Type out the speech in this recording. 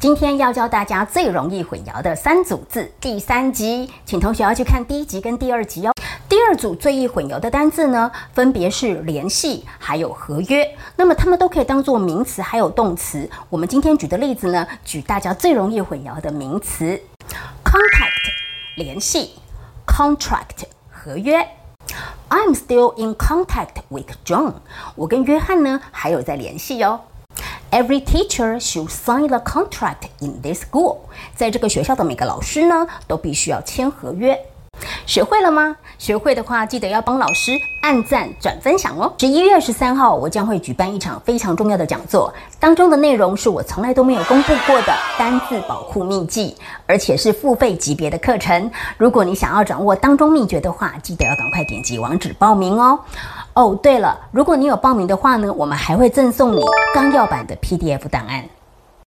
今天要教大家最容易混淆的三组字，第三集，请同学要去看第一集跟第二集哦。第二组最易混淆的单字呢，分别是联系还有合约，那么它们都可以当做名词还有动词。我们今天举的例子呢，举大家最容易混淆的名词：contact 联系，contract 合约。I'm still in contact with John。我跟约翰呢还有在联系哟。Every teacher should sign the contract in this school。在这个学校的每个老师呢，都必须要签合约。学会了吗？学会的话，记得要帮老师按赞、转分享哦。十一月二十三号，我将会举办一场非常重要的讲座，当中的内容是我从来都没有公布过的单字保护秘籍，而且是付费级别的课程。如果你想要掌握当中秘诀的话，记得要赶快点击网址报名哦。哦，对了，如果你有报名的话呢，我们还会赠送你纲要版的 PDF 档案。